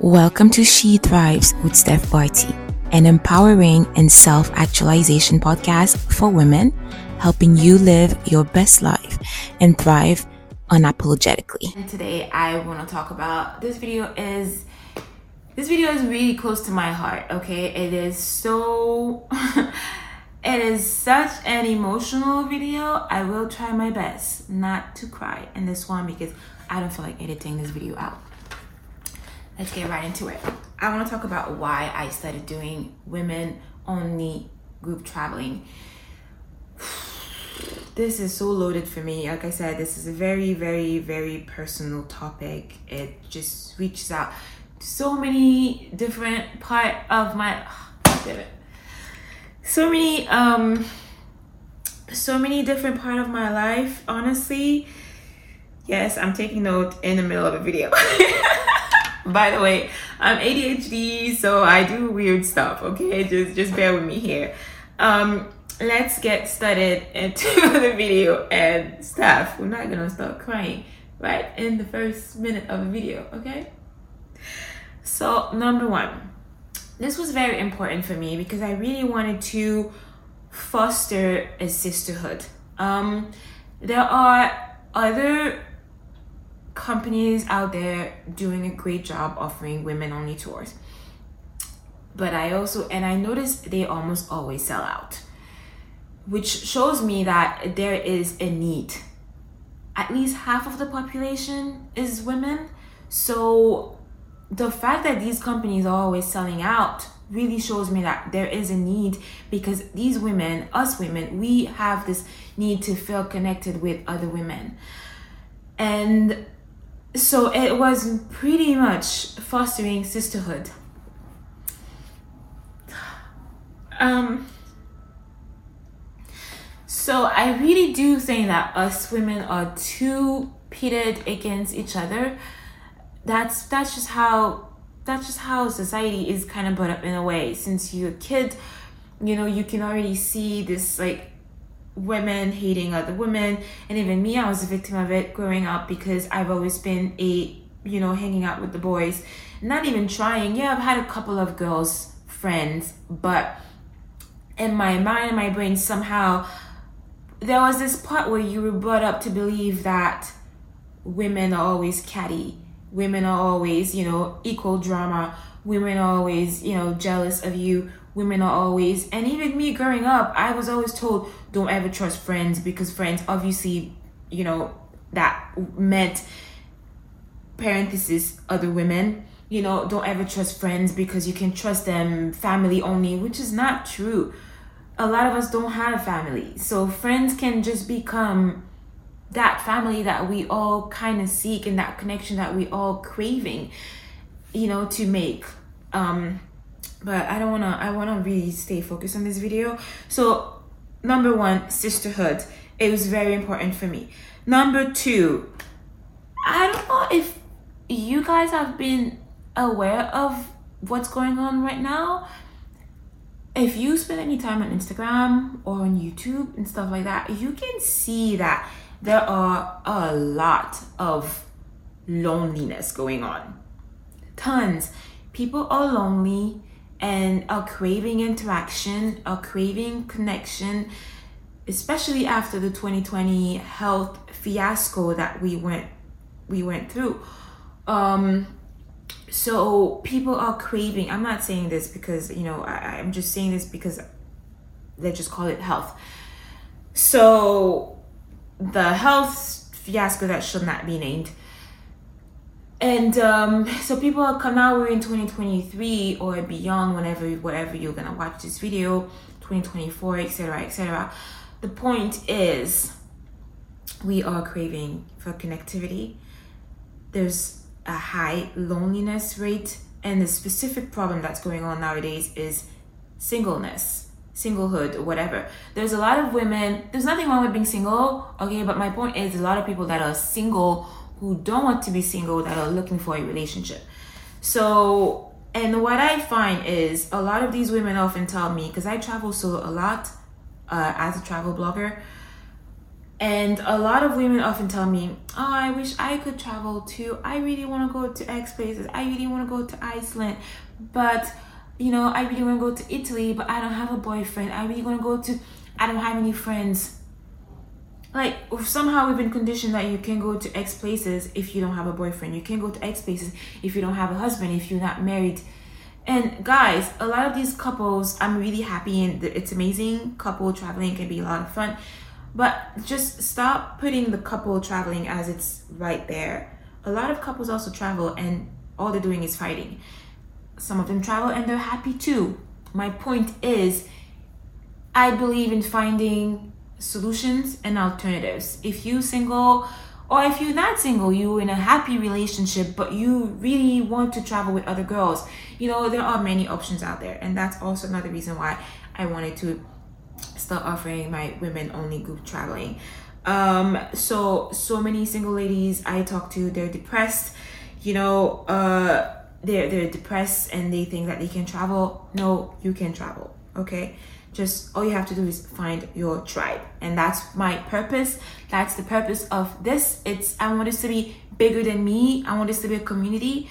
Welcome to She Thrives with Stef Barti, an empowering and self actualization podcast for women, helping you live your best life and thrive unapologetically. And today I want to talk about this video is this video is really close to my heart, okay? It is so it is such an emotional video. I will try my best not to cry in this one because I don't feel like editing this video out. Let's get right into it. I want to talk about why I started doing women only group traveling. This is so loaded for me. Like I said, this is a very, very, very personal topic. It just reaches out to so many different part of my. damn it. So many, um, so many different part of my life. Honestly, yes, I'm taking note in the middle of a video. By the way, I'm ADHD, so I do weird stuff. Okay, just just bear with me here. Um, let's get started into the video and stuff. We're not gonna start crying right in the first minute of the video, okay? So, number one, this was very important for me because I really wanted to foster a sisterhood. Um, there are other companies out there doing a great job offering women only tours. But I also, and I noticed they almost always sell out which shows me that there is a need. At least half of the population is women. So the fact that these companies are always selling out really shows me that there is a need because these women, us women, we have this need to feel connected with other women. And so it was pretty much fostering sisterhood. Um, so I really do think that us women are too pitted against each other. That's that's just how that's just how society is kind of brought up in a way. Since you're a kid, you know, you can already see this like women hating other women. And even me I was a victim of it growing up because I've always been a you know hanging out with the boys. Not even trying. Yeah I've had a couple of girls friends but in my mind and my brain somehow there was this part where you were brought up to believe that women are always catty, women are always, you know, equal drama, women are always, you know, jealous of you, women are always, and even me growing up, I was always told, don't ever trust friends because friends obviously, you know, that meant parenthesis other women you know don't ever trust friends because you can trust them family only which is not true a lot of us don't have family. So friends can just become that family that we all kind of seek and that connection that we all craving, you know, to make. Um but I don't want to I want to really stay focused on this video. So number 1, sisterhood. It was very important for me. Number 2, I don't know if you guys have been aware of what's going on right now if you spend any time on Instagram or on YouTube and stuff like that, you can see that there are a lot of loneliness going on. Tons. People are lonely and are craving interaction, are craving connection, especially after the 2020 health fiasco that we went we went through. Um so people are craving i'm not saying this because you know I, i'm just saying this because they just call it health so the health fiasco that should not be named and um, so people are come now we're in 2023 or beyond whenever whatever you're gonna watch this video 2024 etc etc the point is we are craving for connectivity. There's a high loneliness rate and the specific problem that's going on nowadays is singleness singlehood or whatever. There's a lot of women there's nothing wrong with being single okay but my point is a lot of people that are single who don't want to be single that are looking for a relationship so and what i find is a lot of these women often tell me because i travel solo a lot uh, as a travel blogger And a lot of women often tell me, Oh, I wish I could travel too. I really want to go to X places. I really want to go to Iceland. But, you know, I really want to go to Italy, but I don't have a boyfriend. I really want to go to, I don't have any friends. Like, somehow we've been conditioned that you can go to X places if you don't have a boyfriend. You can go to X places if you don't have a husband, if you're not married. And guys, a lot of these couples, I'm really happy and it's amazing. Couple traveling can be a lot of fun but just stop putting the couple traveling as it's right there. A lot of couples also travel and all they're doing is fighting. Some of them travel and they're happy too. My point is, I believe in finding solutions and alternatives. If you single or if you're not single, you're in a happy relationship, but you really want to travel with other girls, you know, there are many options out there. And that's also another reason why I wanted to start offering my women only group traveling. Um, so so many single ladies I talk to, they're depressed, you know, uh, they're they're depressed and they think that they can travel. No, you can travel. Okay. Just all you have to do is find your tribe. And that's my purpose. That's the purpose of this. It's I want this to be bigger than me. I want this to be a community,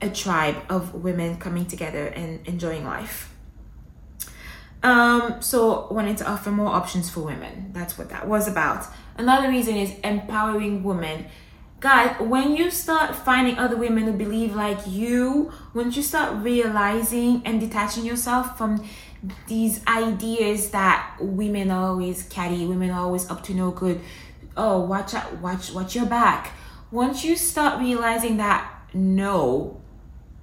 a tribe of women coming together and enjoying life. Um, so wanting to offer more options for women. That's what that was about. Another reason is empowering women. Guys, when you start finding other women who believe like you, when you start realizing and detaching yourself from these ideas that women always catty, women always up to no good. Oh, watch out, watch, watch your back. Once you start realizing that no,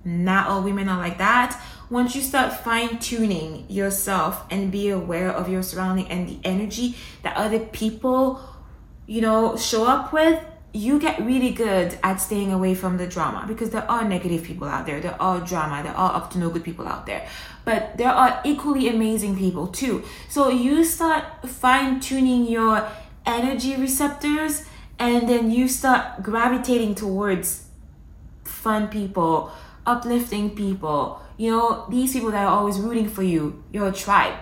not all women are like that once you start fine tuning yourself and be aware of your surrounding and the energy that other people, you know, show up with, you get really good at staying away from the drama because there are negative people out there. There are drama. There are up to no good people out there. But there are equally amazing people too. So you start fine tuning your energy receptors and then you start gravitating towards fun people, uplifting people, you know, these people that are always rooting for you, your tribe.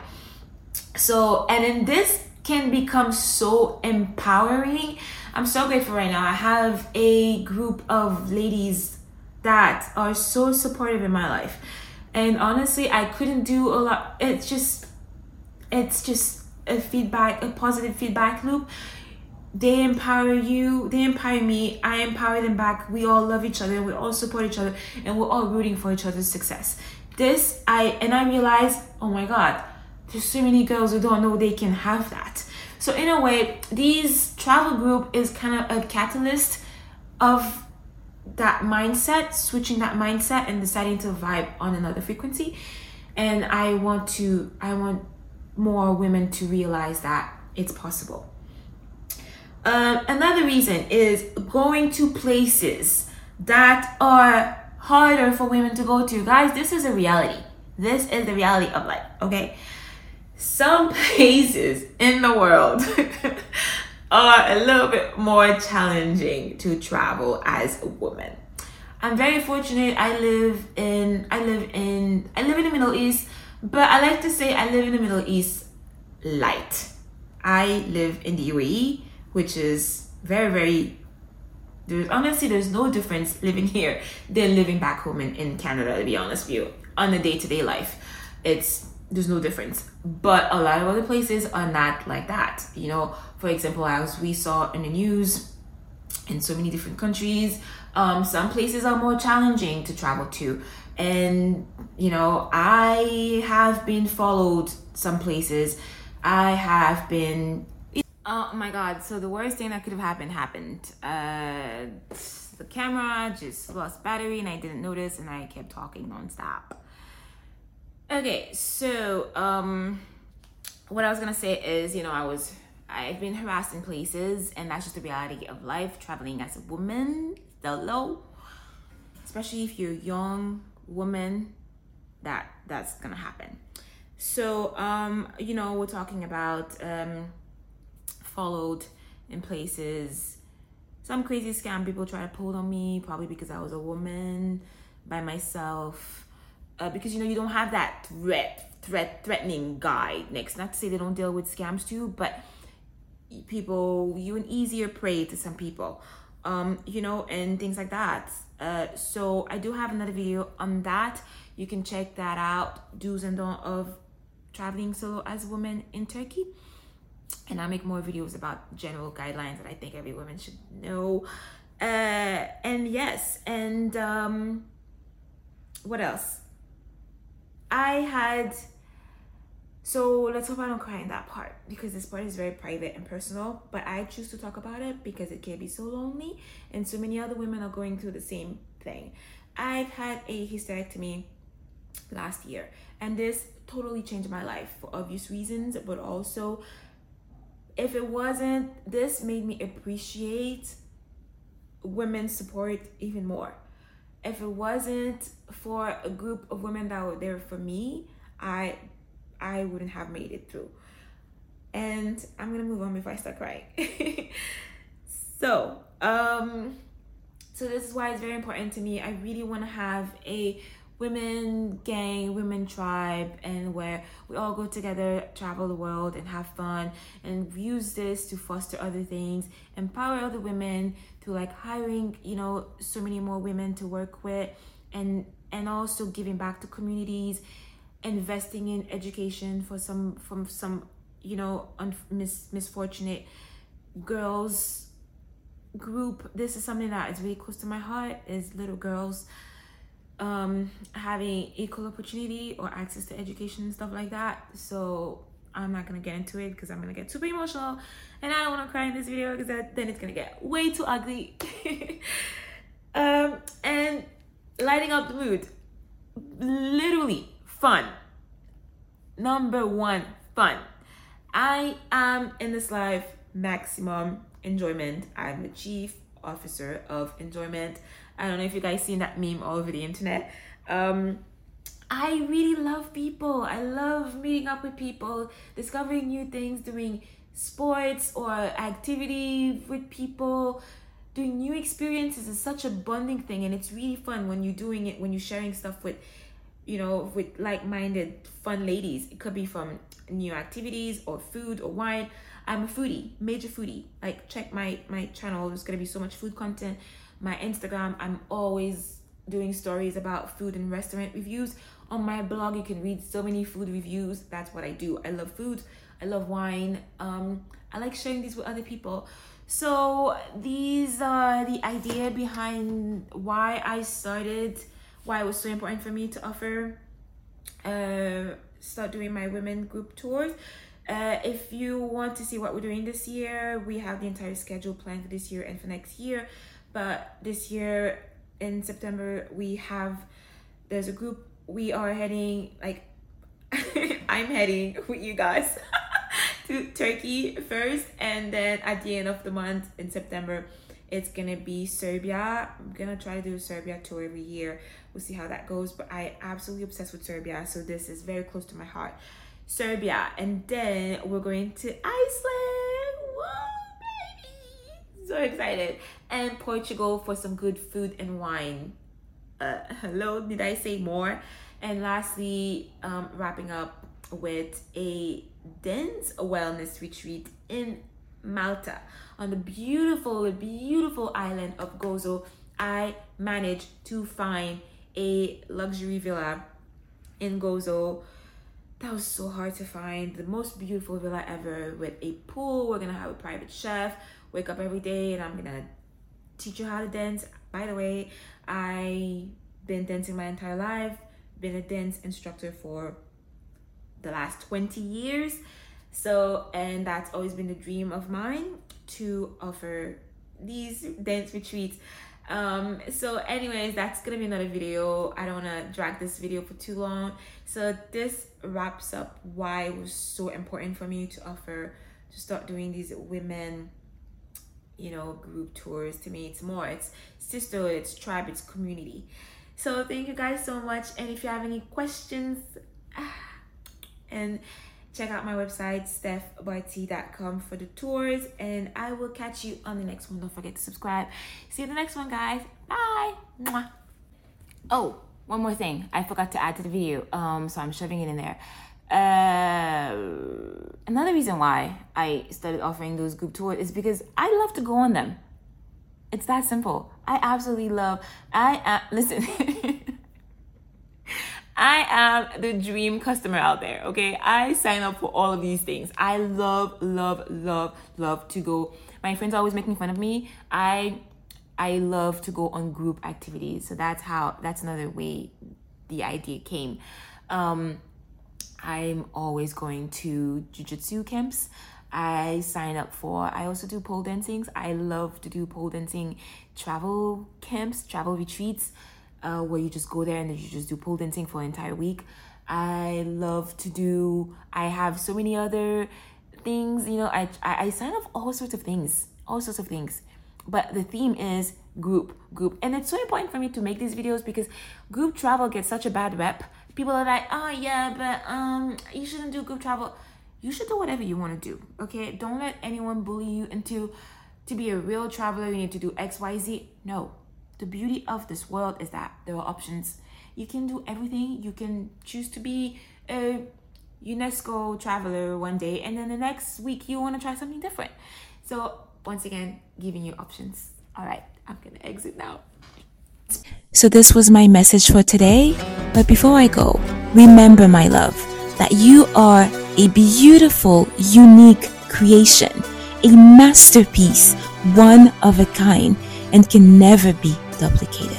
So, and then this can become so empowering. I'm so grateful right now. I have a group of ladies that are so supportive in my life. And honestly, I couldn't do a lot. It's just, it's just a feedback, a positive feedback loop they empower you they empower me i empower them back we all love each other we all support each other and we're all rooting for each other's success this i and i realized oh my god there's so many girls who don't know they can have that so in a way these travel group is kind of a catalyst of that mindset switching that mindset and deciding to vibe on another frequency and i want to i want more women to realize that it's possible um, another reason is going to places that are harder for women to go to. Guys, this is a reality. This is the reality of life, okay? Some places in the world are a little bit more challenging to travel as a woman. I'm very fortunate. I live in I live in I live in the Middle East, but I like to say I live in the Middle East light. I live in the UAE which is very, very there's honestly there's no difference living here than living back home in, in Canada, to be honest with you. On a day-to-day life. It's there's no difference. But a lot of other places are not like that. You know, for example, as we saw in the news in so many different countries, um, some places are more challenging to travel to. And, you know, I have been followed some places. I have been Oh my god, so the worst thing that could have happened happened. Uh, the camera just lost battery and I didn't notice and I kept talking nonstop. Okay, so um what I was gonna say is, you know, I was I've been harassed in places and that's just the reality of life, traveling as a woman, solo. Especially if you're a young woman, that that's gonna happen. So um, you know, we're talking about um followed in places. Some crazy scam people try to pull on me, probably because I was a woman by myself. Uh, because you know you don't have that threat, threat, threatening guy next. Not to say they don't deal with scams too, but people you an easier prey to some people. Um you know and things like that. Uh so i do have another video on that. You can check that out. Do's and don'ts of traveling solo as a woman in turkey. And i make more videos about general guidelines that i think every woman should know. Uh and yes and um what else i had so let's hope I don't cry in that part because this part is very private and personal. But I choose to talk about it because it can be so lonely, and so many other women are going through the same thing. I've had a hysterectomy last year, and this totally changed my life for obvious reasons, but also if it wasn't, this made me appreciate women's support even more. If it wasn't for a group of women that were there for me, I I wouldn't have made it through. And I'm gonna move on before I start crying. so, um, so this is why it's very important to me. I really want to have a women gang, women tribe, and where we all go together, travel the world, and have fun, and use this to foster other things, empower other women through like hiring, you know, so many more women to work with, and and also giving back to communities investing in education for some from some you know un- mis- misfortunate girls group. This is something that is really close to my heart is little girls um having equal opportunity or access to education and stuff like that. So i'm not gonna get into it because i'm gonna get super emotional and i don't want to cry in this video because then it's gonna get way too ugly um and lighting up the mood literally fun. Number one, fun. I am in this life maximum enjoyment. I'm the chief officer of enjoyment. I don't know if you guys seen that meme all over the internet. Um, I really love people. I love meeting up with people, discovering new things, doing sports or activity with people, doing new experiences is such a bonding thing and it's really fun when you're doing it when you're sharing stuff with you know, with like minded, fun ladies. It could be from new activities or food or wine. I'm a foodie, major foodie. Like, check my, my channel, there's gonna be so much food content. My Instagram, I'm always doing stories about food and restaurant reviews. On my blog, you can read so many food reviews. That's what I do. I love food, I love wine. Um, I like sharing these with other people. So, these are the idea behind why I started why it was so important for me to offer uh, start doing my women group tours uh, if you want to see what we're doing this year we have the entire schedule planned for this year and for next year but this year in september we have there's a group we are heading like i'm heading with you guys to turkey first and then at the end of the month in september it's gonna be Serbia. I'm gonna try to do a Serbia tour every year. We'll see how that goes. But I absolutely obsessed with Serbia, so this is very close to my heart. Serbia, and then we're going to Iceland. Whoa, baby! So excited. And Portugal for some good food and wine. Uh, hello, did I say more? And lastly, um, wrapping up with a dance wellness retreat in Malta on the beautiful, beautiful island of Gozo. I managed to find a luxury villa in Gozo. That was so hard to find. The most beautiful villa ever with a pool. We're gonna have a private chef. Wake up every day and I'm gonna teach you how to dance. By the way, I been dancing my entire life. Been a dance instructor for the last 20 years. So, and that's always been the dream of mine to offer these dance retreats. Um, so, anyways, that's gonna be another video. I don't wanna drag this video for too long. So, this wraps up why it was so important for me to offer to start doing these women you know group tours. To me it's more it's sisterhood it's tribe it's community. So thank you guys so much. And if you have any questions and check out my website stefbarti.com for the tours. And i will catch you on the next one. Don't forget to subscribe. See you the next one guys. Bye. Mwah. oh one more thing. I forgot to add to the video. Um so i'm shoving it in there Uh, another reason why I started offering those group tours is because I love to go on them. It's that simple. I absolutely love. I am listen. I am the dream customer out there. Okay, I sign up for all of these things. I love, love, love, love to go. My friends always making fun of me. I I love to go on group activities. So that's how. That's another way the idea came. Um, I'm always going to jujitsu camps. I sign up for. I also do pole dancings. I love to do pole dancing travel camps, travel retreats, uh, where you just go there and you just do pole dancing for an entire week. I love to do. I have so many other things. You know, I I, I sign up all sorts of things, all sorts of things. But the theme is group, group, and it's so important for me to make these videos because group travel gets such a bad rep people are like, oh yeah, but um, you shouldn't do group travel. You should do whatever you want to do. Okay, don't let anyone bully you into to be a real traveler. You need to do X, Y, Z. No, the beauty of this world is that there are options. You can do everything. You can choose to be a UNESCO traveler one day, and then the next week you want to try something different. So once again, giving you options. All right, I'm gonna exit now. So, this was my message for today. But before I go, remember, my love, that you are a beautiful, unique creation, a masterpiece, one of a kind, and can never be duplicated.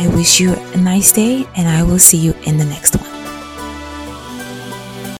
I wish you a nice day, and I will see you in the next one.